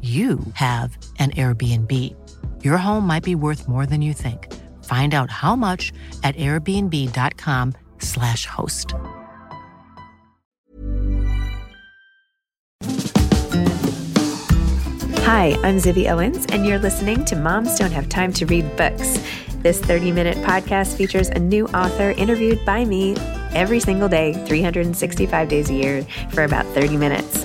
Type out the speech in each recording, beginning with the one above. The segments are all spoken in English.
you have an Airbnb. Your home might be worth more than you think. Find out how much at airbnb.com/slash host. Hi, I'm Zibby Owens, and you're listening to Moms Don't Have Time to Read Books. This 30 minute podcast features a new author interviewed by me every single day, 365 days a year, for about 30 minutes.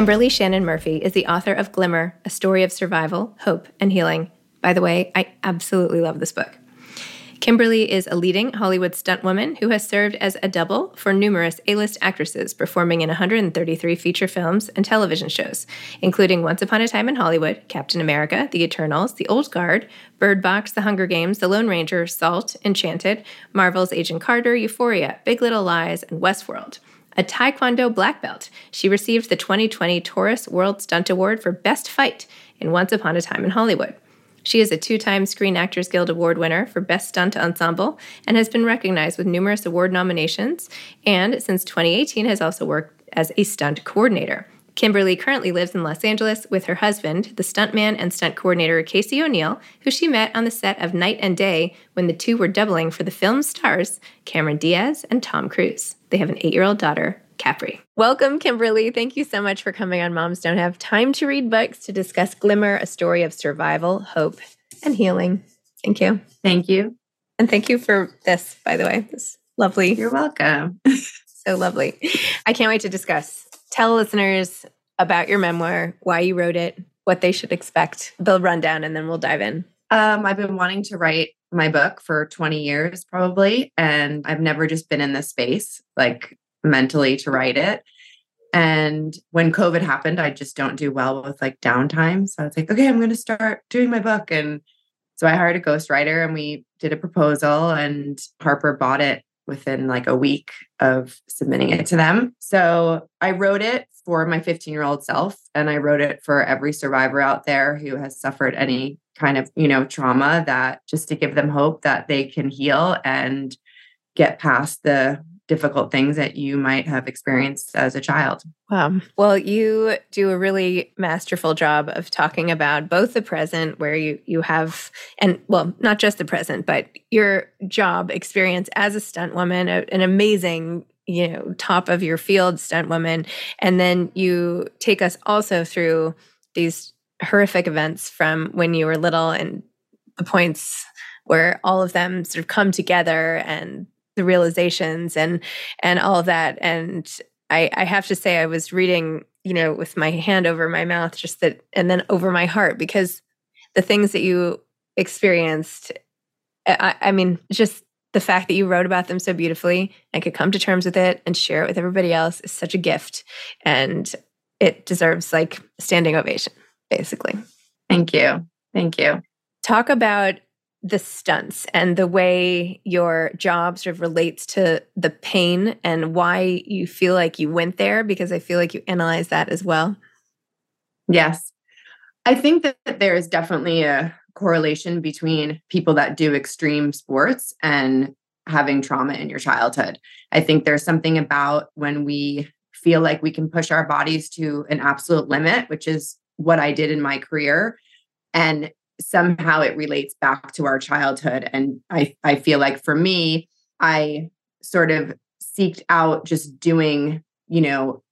Kimberly Shannon Murphy is the author of Glimmer, a story of survival, hope, and healing. By the way, I absolutely love this book. Kimberly is a leading Hollywood stuntwoman who has served as a double for numerous A list actresses, performing in 133 feature films and television shows, including Once Upon a Time in Hollywood, Captain America, The Eternals, The Old Guard, Bird Box, The Hunger Games, The Lone Ranger, Salt, Enchanted, Marvel's Agent Carter, Euphoria, Big Little Lies, and Westworld. A Taekwondo black belt, she received the 2020 Taurus World Stunt Award for Best Fight in Once Upon a Time in Hollywood. She is a two time Screen Actors Guild Award winner for Best Stunt Ensemble and has been recognized with numerous award nominations, and since 2018 has also worked as a stunt coordinator. Kimberly currently lives in Los Angeles with her husband, the stuntman and stunt coordinator Casey O'Neill, who she met on the set of Knight and Day when the two were doubling for the film's stars, Cameron Diaz and Tom Cruise. They have an eight year old daughter, Capri. Welcome, Kimberly. Thank you so much for coming on Moms Don't Have Time to Read Books to discuss Glimmer, a story of survival, hope, and healing. Thank you. Thank you. And thank you for this, by the way. This lovely. You're welcome. so lovely. I can't wait to discuss. Tell listeners about your memoir, why you wrote it, what they should expect, the rundown, and then we'll dive in. Um, I've been wanting to write my book for 20 years, probably, and I've never just been in this space, like mentally, to write it. And when COVID happened, I just don't do well with like downtime. So I was like, okay, I'm going to start doing my book. And so I hired a ghostwriter and we did a proposal, and Harper bought it within like a week of submitting it to them. So I wrote it for my 15 year old self and I wrote it for every survivor out there who has suffered any kind of, you know, trauma that just to give them hope that they can heal and get past the difficult things that you might have experienced as a child. Wow. Well, you do a really masterful job of talking about both the present where you you have and well, not just the present, but your job experience as a stunt woman, a, an amazing you know top of your field stunt woman and then you take us also through these horrific events from when you were little and the points where all of them sort of come together and the realizations and and all of that and I, I have to say i was reading you know with my hand over my mouth just that and then over my heart because the things that you experienced I, I mean just the fact that you wrote about them so beautifully and could come to terms with it and share it with everybody else is such a gift and it deserves like standing ovation basically. Thank you. Thank you. Talk about the stunts and the way your job sort of relates to the pain and why you feel like you went there because I feel like you analyze that as well. Yes. I think that there is definitely a correlation between people that do extreme sports and having trauma in your childhood. I think there's something about when we feel like we can push our bodies to an absolute limit, which is what I did in my career. And somehow it relates back to our childhood. And I, I feel like for me, I sort of seeked out just doing, you know,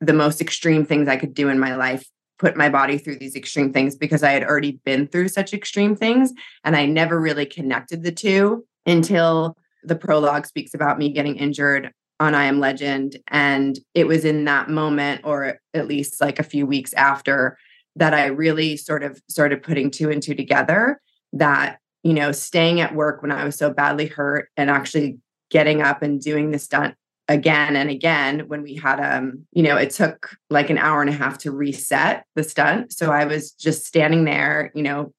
the most extreme things I could do in my life, put my body through these extreme things because I had already been through such extreme things. And I never really connected the two until the prologue speaks about me getting injured on I Am Legend. And it was in that moment, or at least like a few weeks after, that I really sort of started putting two and two together that, you know, staying at work when I was so badly hurt and actually getting up and doing the stunt again and again when we had um you know it took like an hour and a half to reset the stunt. So i was just standing there you know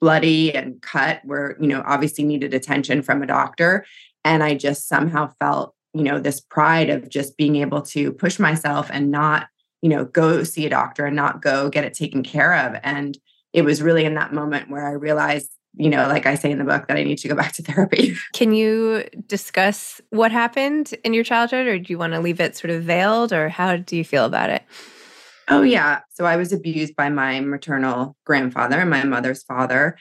bloody and cut where you know obviously needed attention from a doctor. And i just somehow felt you know this pride of just being able to push myself and not you know, go see a doctor and not go get it taken care of. And it was really in that moment where I realized, you know, like I say in the book, that I need to go back to therapy. Can you discuss what happened in your childhood, or do you want to leave it sort of veiled, or how do you feel about it? Oh, yeah. So I was abused by my maternal grandfather, and my mother's father.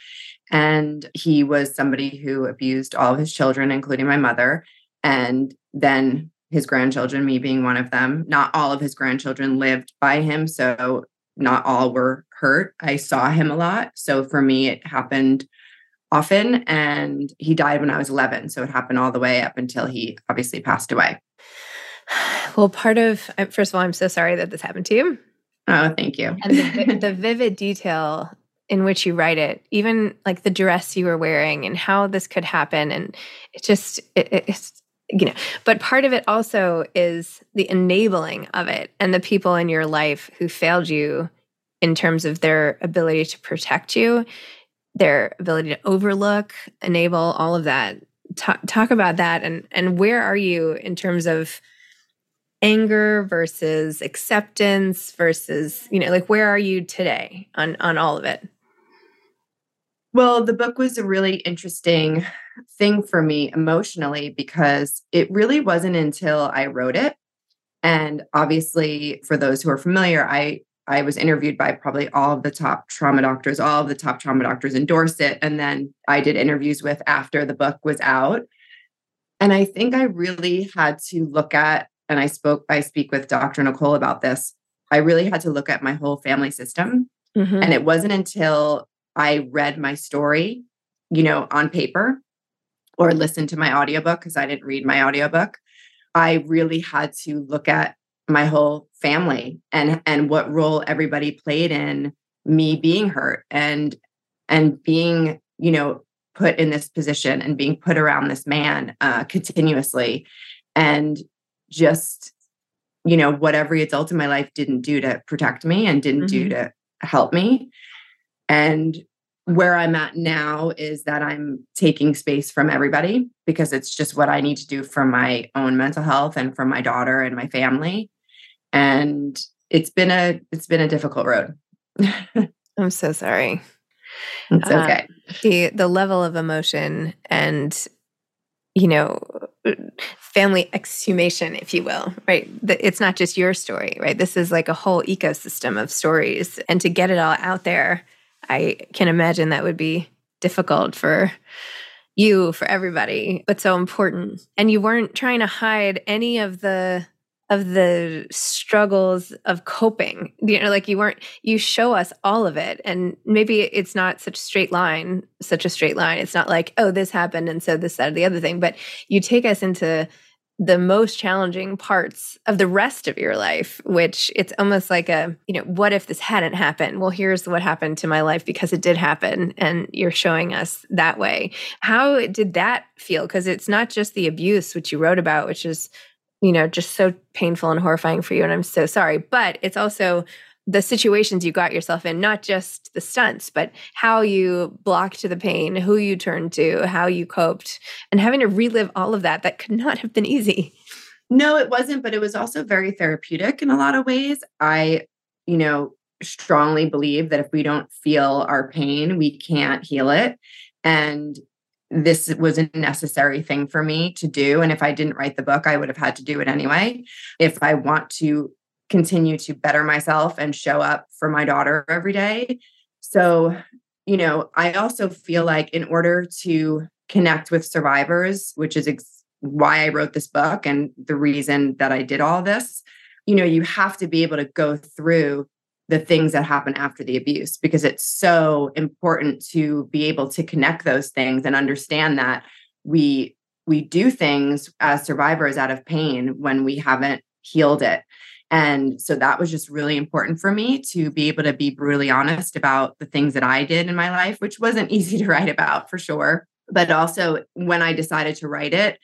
And he was somebody who abused all of his children, including my mother. And then his grandchildren, me being one of them. Not all of his grandchildren lived by him, so not all were hurt. I saw him a lot. So for me, it happened often. And he died when I was 11. So it happened all the way up until he obviously passed away. Well, part of, uh, first of all, I'm so sorry that this happened to you. Oh, thank you. And the, the vivid detail in which you write it, even like the dress you were wearing and how this could happen. And it just, it, it's, you know but part of it also is the enabling of it and the people in your life who failed you in terms of their ability to protect you their ability to overlook enable all of that. Talk, talk about that and and where are you in terms of anger versus acceptance versus you know like where are you today on on all of it? Well the book was a really interesting thing for me emotionally because it really wasn't until I wrote it. And obviously, for those who are familiar, I I was interviewed by probably all of the top trauma doctors, all of the top trauma doctors endorsed it. And then I did interviews with after the book was out. And I think I really had to look at, and I spoke, I speak with Dr. Nicole about this. I really had to look at my whole family system. Mm-hmm. And it wasn't until I read my story, you know, on paper or listen to my audiobook because I didn't read my audiobook. I really had to look at my whole family and and what role everybody played in me being hurt and and being you know put in this position and being put around this man uh, continuously and just you know what every adult in my life didn't do to protect me and didn't mm-hmm. do to help me and where I'm at now is that I'm taking space from everybody because it's just what I need to do for my own mental health and for my daughter and my family. And it's been a it's been a difficult road. I'm so sorry. It's Uh, okay. the the level of emotion and you know family exhumation if you will right it's not just your story right this is like a whole ecosystem of stories and to get it all out there i can imagine that would be difficult for you for everybody but so important. And you weren't trying to hide any of the of the struggles of coping. You know like you weren't you show us all of it. And maybe it's not such a straight line such a straight line. It's not like oh this happened and so this that or the other thing but you take us into the most challenging parts of the rest of your life which it's almost like a you know what if this hadn't happened? Well here's what happened to my life because it did happen and you're showing us that way. How did that feel? Because it's not just the abuse which you wrote about which is you know just so painful and horrifying for you and i'm so sorry but it's also the situations you got yourself in not just the stunts but how you blocked the pain who you turned to how you coped and having to relive all of that that could not have been easy No, it wasn't, but it was also very therapeutic in a lot of ways. I, you know, strongly believe that if we don't feel our pain, we can't heal it. And this was a necessary thing for me to do. And if I didn't write the book, I would have had to do it anyway. If I want to continue to better myself and show up for my daughter every day. So, you know, I also feel like in order to connect with survivors, which is ex- why I wrote this book and the reason that I did all this, you know, you have to be able to go through the things that happen after the abuse because it's so important to be able to connect those things and understand that we we do things as survivors out of pain when we haven't healed it. And so that was just really important for me to be able to be brutally honest about the things that I did in my life, which wasn't easy to write about for sure. But also, when I decided to write it,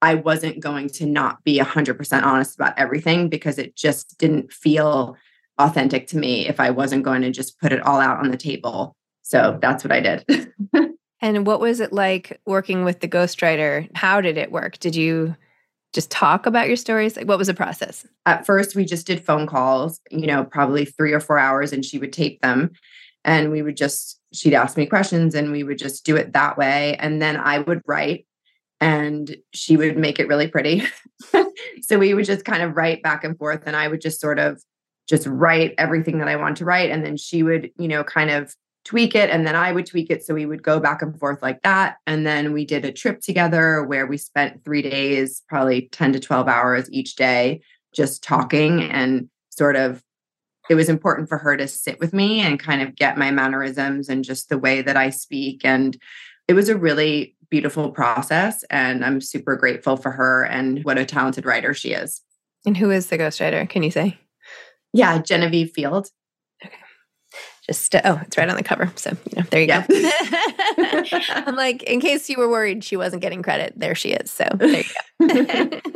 I wasn't going to not be 100% honest about everything because it just didn't feel authentic to me if I wasn't going to just put it all out on the table. So that's what I did. and what was it like working with the ghostwriter how did it work did you just talk about your stories like what was the process At first, we just did phone calls, you know, probably three or four hours, and she would tape them. And we would just, she'd ask me questions and we would just do it that way. And then I would write and she would make it really pretty. so we would just kind of write back and forth. And I would just sort of just write everything that I want to write. And then she would, you know, kind of tweak it and then I would tweak it. So we would go back and forth like that. And then we did a trip together where we spent three days, probably 10 to 12 hours each day, just talking and sort of. It was important for her to sit with me and kind of get my mannerisms and just the way that I speak. And it was a really beautiful process. And I'm super grateful for her and what a talented writer she is. and who is the ghostwriter can you say Yeah, Genevieve Field. Just uh, oh it's right on the cover. So you know there you Yeah. go i'm like in case you were worried she wasn't getting credit. There she is. So there you go.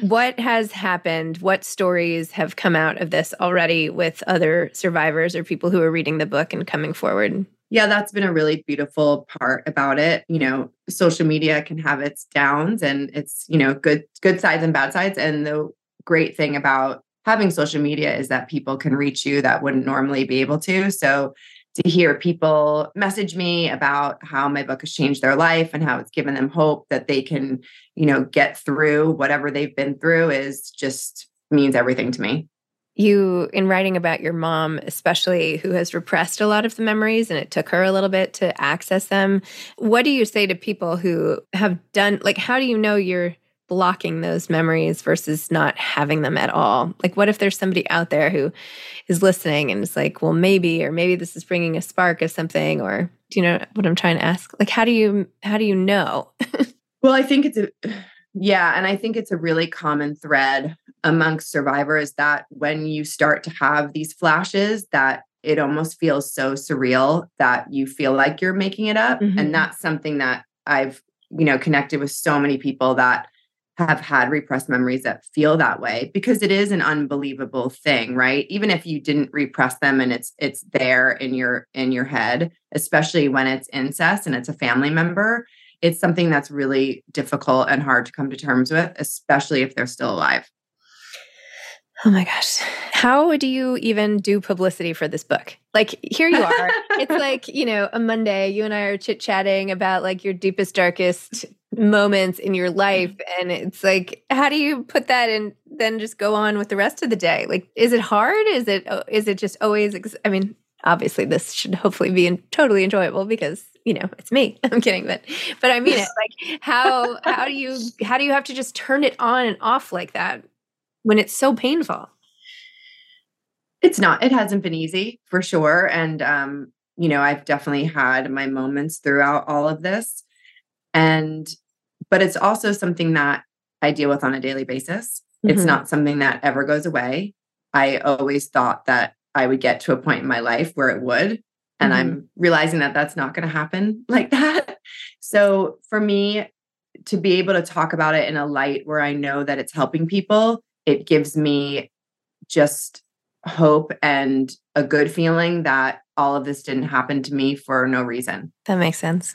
What has happened? What stories have come out of this already with other survivors or people who are reading the book and coming forward? Yeah, that's been a really beautiful part about it. You know, social media can have its downs and it's, you know, good good sides and bad sides. And the great thing about having social media is that people can reach you that wouldn't normally be able to. So to hear people message me about how my book has changed their life and how it's given them hope that they can, you know, get through whatever they've been through is just means everything to me. you in writing about your mom especially who has repressed a lot of the memories and it took her a little bit to access them what do you say to people who have done like how do you know you're blocking those memories versus not having them at all like what if there's somebody out there who is listening and is like well maybe or maybe this is bringing a spark of something or do you know what i'm trying to ask like how do you how do you know Well, I think it's a, yeah, and I think it's a really common thread amongst survivors that when you start to have these flashes, that it almost feels so surreal that you feel like you're making it up. Mhm. And that's something that I've, you know, connected with so many people that have had repressed memories that feel that way because it is an unbelievable thing right even if you didn't repress them and it's it's there in your in your head especially when it's incest and it's a family member it's something that's really difficult and hard to come to terms with especially if they're still alive Oh my gosh. How do you even do publicity for this book? Like, here you are. it's like, you know, a Monday, you and I are chit chatting about like your deepest, darkest moments in your life. And it's like, how do you put that in, then just go on with the rest of the day? Like, is it hard? Is it, uh, it just always, ex- I mean, obviously this should hopefully be in, totally enjoyable because you know it's me i'm kidding but but i mean it like how how do you how do you have to just turn it on and off like that when it's so painful? It's not. It hasn't been easy for sure. And, um, you know, I've definitely had my moments throughout all of this. And, but it's also something that I deal with on a daily basis. Mm-hmm. It's not something that ever goes away. I always thought that I would get to a point in my life where it would. And mm-hmm. I'm realizing that that's not going to happen like that. So for me, to be able to talk about it in a light where I know that it's helping people it gives me just hope and a good feeling that all of this didn't happen to me for no reason. That makes sense.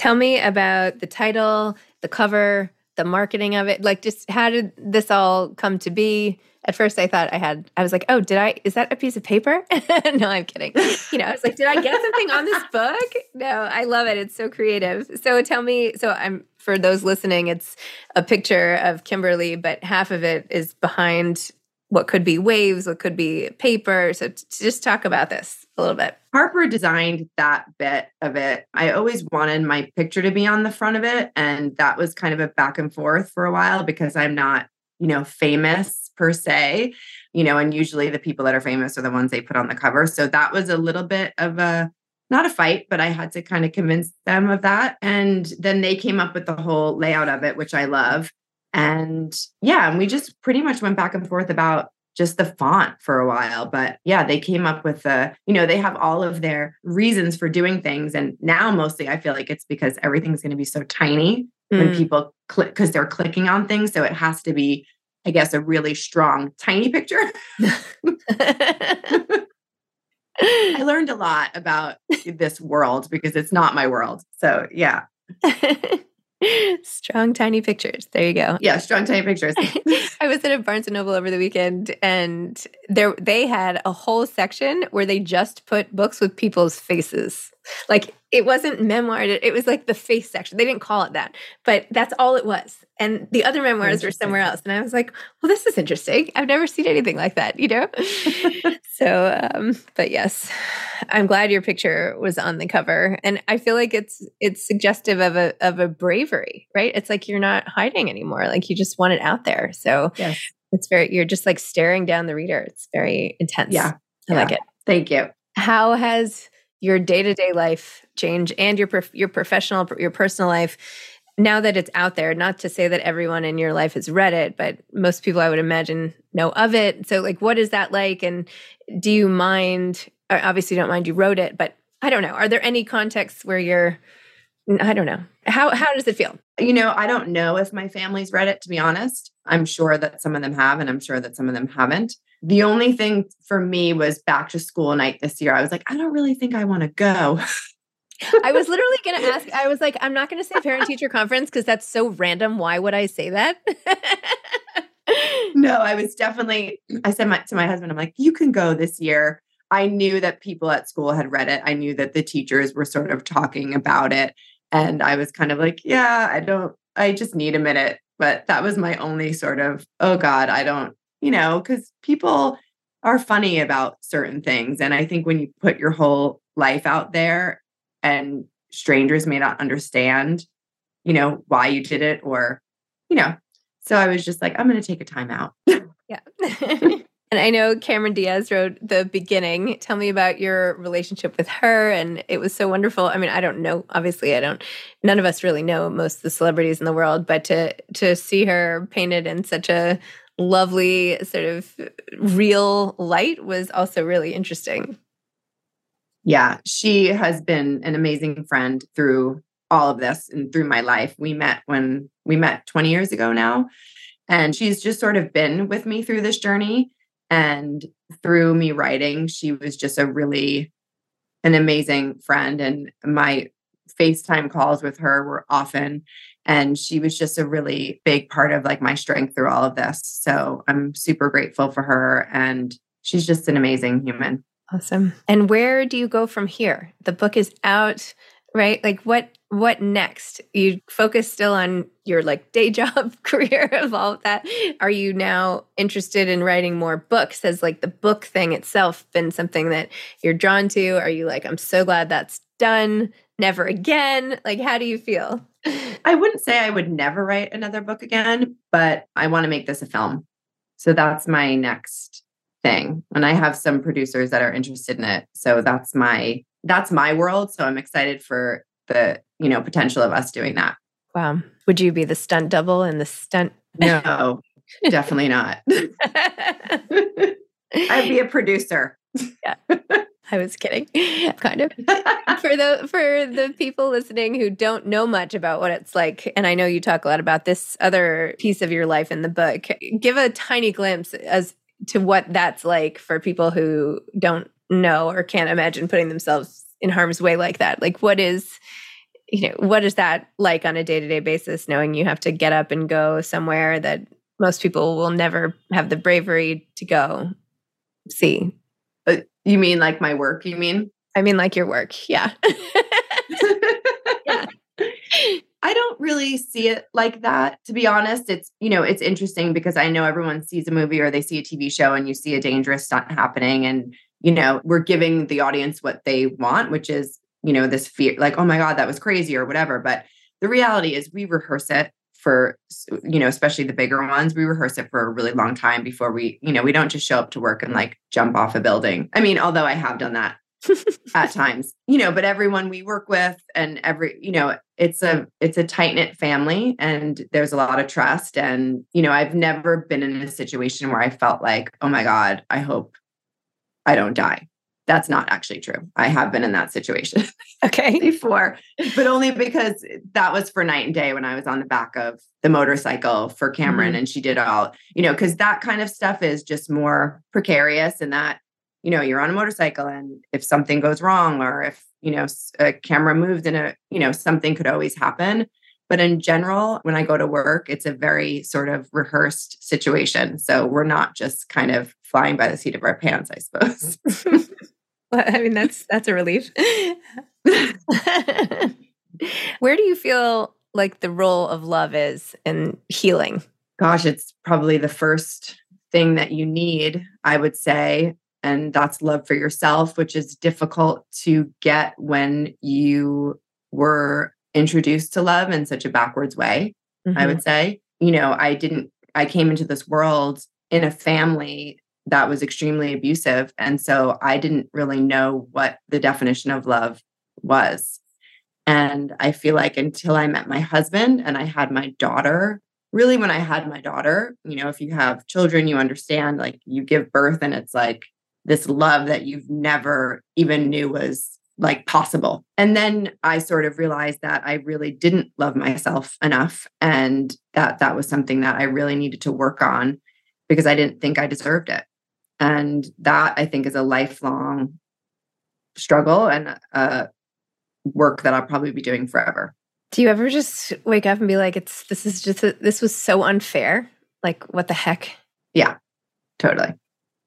Tell me about the title, the cover, the marketing of it. Like, just how did this all come to be? At first, I thought I had, I was like, oh, did I, is that a piece of paper? no, I'm kidding. You know, I was like, did I get something on this book? No, I love it. It's so creative. So tell me, so I'm, for those listening, it's a picture of Kimberly, but half of it is behind what could be waves, what could be paper. So t- just talk about this a little bit. Harper designed that bit of it. I always wanted my picture to be on the front of it. And that was kind of a back and forth for a while because I'm not, you know, famous per se, you know, and usually the people that are famous are the ones they put on the cover. So that was a little bit of a, not a fight, but I had to kind of convince them of that. And then they came up with the whole layout of it, which I love. And yeah, and we just pretty much went back and forth about just the font for a while. But yeah, they came up with the, you know, they have all of their reasons for doing things. And now mostly I feel like it's because everything's going to be so tiny mm. when people click because they're clicking on things. So it has to be, I guess, a really strong, tiny picture. I learned a lot about this world because it's not my world. So yeah. strong tiny pictures. There you go. Yeah strong tiny pictures. I was at a barnes and noble over the weekend and there they had a whole section where they just put books with people's faces like it wasn't memoir it was like the face section. They didn't call it that but that's all it was. And the other memoirs were somewhere else and i was like well this is interesting. I've never seen anything like that you know? So um but yes i'm glad your picture was on the cover and i feel like it's it's suggestive of a of a bravery right? It's like you're not hiding anymore like you just want it out there. So yes. it's very you're just like staring down the reader. It's very intense. Yeah. I yeah. like it. Thank you. How has your day-to-day life change and your your professional your personal life now that it's out there not to say that everyone in your life has read it but most people i would imagine know of it. So like what is that like? And do you mind obviously you don't mind you wrote it but i don't know. Are there any contexts where you're i don't know. How how does it feel? You know i don't know if my family's read it to be honest. I'm sure that some of them have and i'm sure that some of them haven't the only thing for me was back to school night this year i was like i don't really think i want to go I was literally going to ask. I was like, I'm not going to say parent teacher conference because that's so random. Why would I say that? no, I was definitely, I said my, to my husband, I'm like, you can go this year. I knew that people at school had read it. I knew that the teachers were sort of talking about it. And I was kind of like, yeah, I don't, I just need a minute. But that was my only sort of, oh God, I don't, you know, because people are funny about certain things. And I think when you put your whole life out there and strangers may not understand, you know, why you did it or, you know, so I was just like, I'm going to take a time out. yeah. and I know Cameron Diaz wrote the beginning. Tell me about your relationship with her. And it was so wonderful. I mean, I don't know, obviously, I don't, none of us really know most of the celebrities in the world, but to, to see her painted in such a lovely sort of real light was also really interesting. Yeah, she has been an amazing friend through all of this and through my life. We met when we met 20 years ago now. And she's just sort of been with me through this journey. And through me writing, she was just a really an amazing friend. And my FaceTime calls with her were often. And she was just a really big part of like my strength through all of this. So I'm super grateful for her. And she's just an amazing human. Awesome. And where do you go from here? The book is out, right? Like what what next? You focus still on your like day job career of all of that. Are you now interested in writing more books? Has like the book thing itself been something that you're drawn to? Are you like, I'm so glad that's done, never again? Like, how do you feel? I wouldn't say I would never write another book again, but I want to make this a film. So that's my next thing. And I have some producers that are interested in it. So that's my that's my world. So I'm excited for the, you know, potential of us doing that. Wow. Would you be the stunt double and the stunt? No, definitely not. I'd be a producer. Yeah. I was kidding, kind of. for the for the people listening who don't know much about what it's like, and I know you talk a lot about this other piece of your life in the book. Give a tiny glimpse as to what that's like for people who don't know or can't imagine putting themselves in harm's way like that. Like, what is you know what is that like on a day-to-day basis knowing you have to get up and go somewhere that most people will never have the bravery to go see you mean like my work you mean i mean like your work yeah yeah I don't really see it like that to be honest. It's, you know, it's interesting because I know everyone sees a movie or they see a TV show and you see a dangerous stunt happening and you know, we're giving the audience what they want, which is, you know, this fear like, oh my God, that was crazy or whatever. But the reality is we rehearse it for, you know, especially the bigger ones, we rehearse it for a really long time before we, you know, we don't just show up to work and like jump off a building. I mean, although I have done that at times, you know, but everyone we work with and every, you know, it's a it's a tight knit family and there's a lot of trust and you know, I've never been in a situation where I felt like, "Oh my god, I hope I don't die. That's not actually true. I have been in that situation. Okay. before, but only because that was for Knight and Day when I was on the back of the motorcycle for Cameron mm-hmm. and she did all, you know, because that kind of stuff is just more precarious and that, you know, you're on a motorcycle and if something goes wrong or if, you know, a camera moves and a, you know, something could always happen. But in general, when I go to work, it's a very sort of rehearsed situation. So we're not just kind of flying by the seat of our pants, I suppose. well, I mean, that's that's a relief. Where do you feel like the role of love is in healing? Gosh, it's probably the first thing that you need, I would say. And that's love for yourself, which is difficult to get when you were introduced to love in such a backwards way, mm-hmm. I would say. You know, I didn't, I came into this world in a family that was extremely abusive. And so I didn't really know what the definition of love was. And I feel like until I met my husband and I had my daughter, really when I had my daughter, you know, if you have children, you understand like you give birth and it's like this love that you've never even knew was like possible. And then I sort of realized that I really didn't love myself enough and that that was something that I really needed to work on because I didn't think I deserved it. And that I think is a lifelong struggle and uh, work that I'll probably be doing forever. Do you ever just wake up and be like, it's this is just a, this was so unfair? Like, what the heck? Yeah, totally.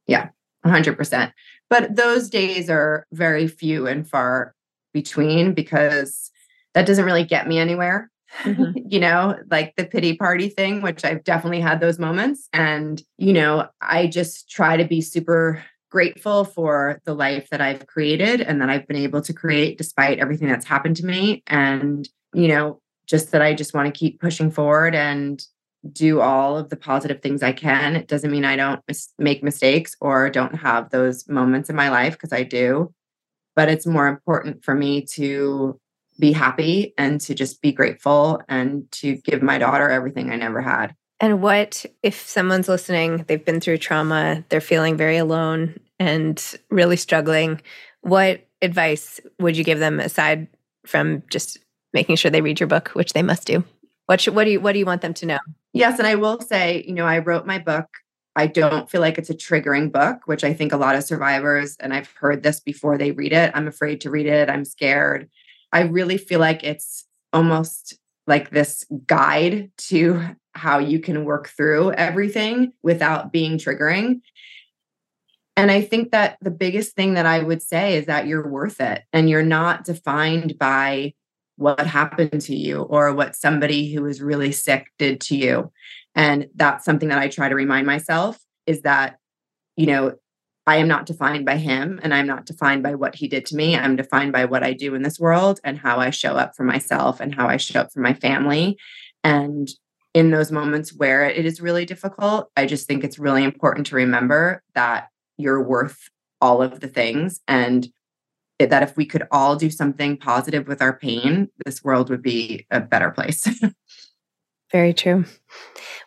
Yeah, 100%. But those days are very few and far between because that doesn't really get me anywhere. Mm-hmm. you know, like the pity party thing, which I've definitely had those moments. And, you know, I just try to be super grateful for the life that I've created and that I've been able to create despite everything that's happened to me. And, you know, just that I just want to keep pushing forward and do all of the positive things I can. It doesn't mean I don't mis- make mistakes or don't have those moments in my life because I do. But it's more important for me to be happy and to just be grateful and to give my daughter everything I never had. And what if someone's listening, they've been through trauma, they're feeling very alone and really struggling? What advice would you give them aside from just making sure they read your book, which they must do? What should, what do you what do you want them to know? Yes, and I will say, you know, I wrote my book. I don't feel like it's a triggering book, which I think a lot of survivors and I've heard this before they read it. I'm afraid to read it. I'm scared. I really feel like it's almost like this guide to how you can work through everything without being triggering. And I think that the biggest thing that I would say is that you're worth it and you're not defined by what happened to you or what somebody who was really sick did to you. And that's something that I try to remind myself is that, you know, I am not defined by him and I'm not defined by what he did to me. I'm defined by what I do in this world and how I show up for myself and how I show up for my family. And in those moments where it is really difficult, I just think it's really important to remember that you're worth all of the things and that if we could all do something positive with our pain, this world would be a better place. Very true.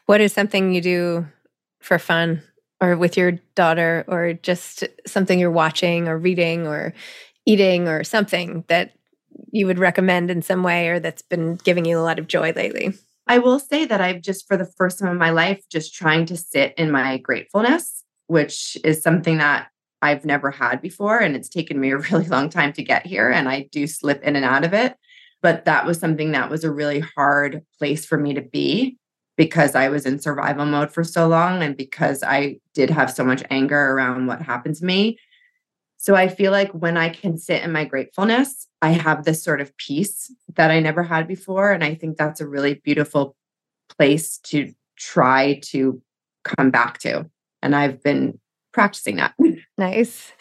What is something you do for fun or with your daughter or just something you're watching or reading or eating or something that you would recommend in some way or that's been giving you a lot of joy lately? I will say that I've just, for the first time in my life, just trying to sit in my gratefulness, which is something that I've never had before. And it's taken me a really long time to get here. And I do slip in and out of it. But that was something that was a really hard place for me to be because I was in survival mode for so long and because I did have so much anger around what happened to me. So I feel like when I can sit in my gratefulness, I have this sort of peace that I never had before. And I think that's a really beautiful place to try to come back to. And I've been practicing that. Nice.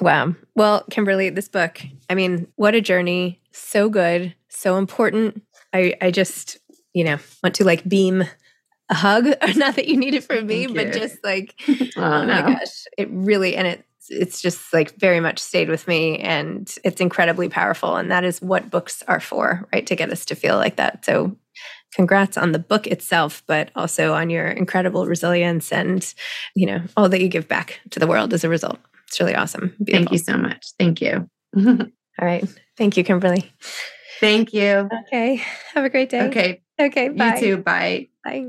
Wow. Well, Kimberly, this book, I mean, what a journey. So good, so important. I I just, you know, want to like beam a hug, or not that you need it from me, but just like oh, oh my gosh, it really and it it's just like very much stayed with me and it's incredibly powerful and that is what books are for, right? To get us to feel like that. So congrats on the book itself, but also on your incredible resilience and, you know, all that you give back to the world as a result. It's really awesome. Beautiful. Thank you so much. Thank you. all right. Thank you, Kimberly. Thank you. Okay. Have a great day. Okay. Okay. Bye. You too. Bye. Bye.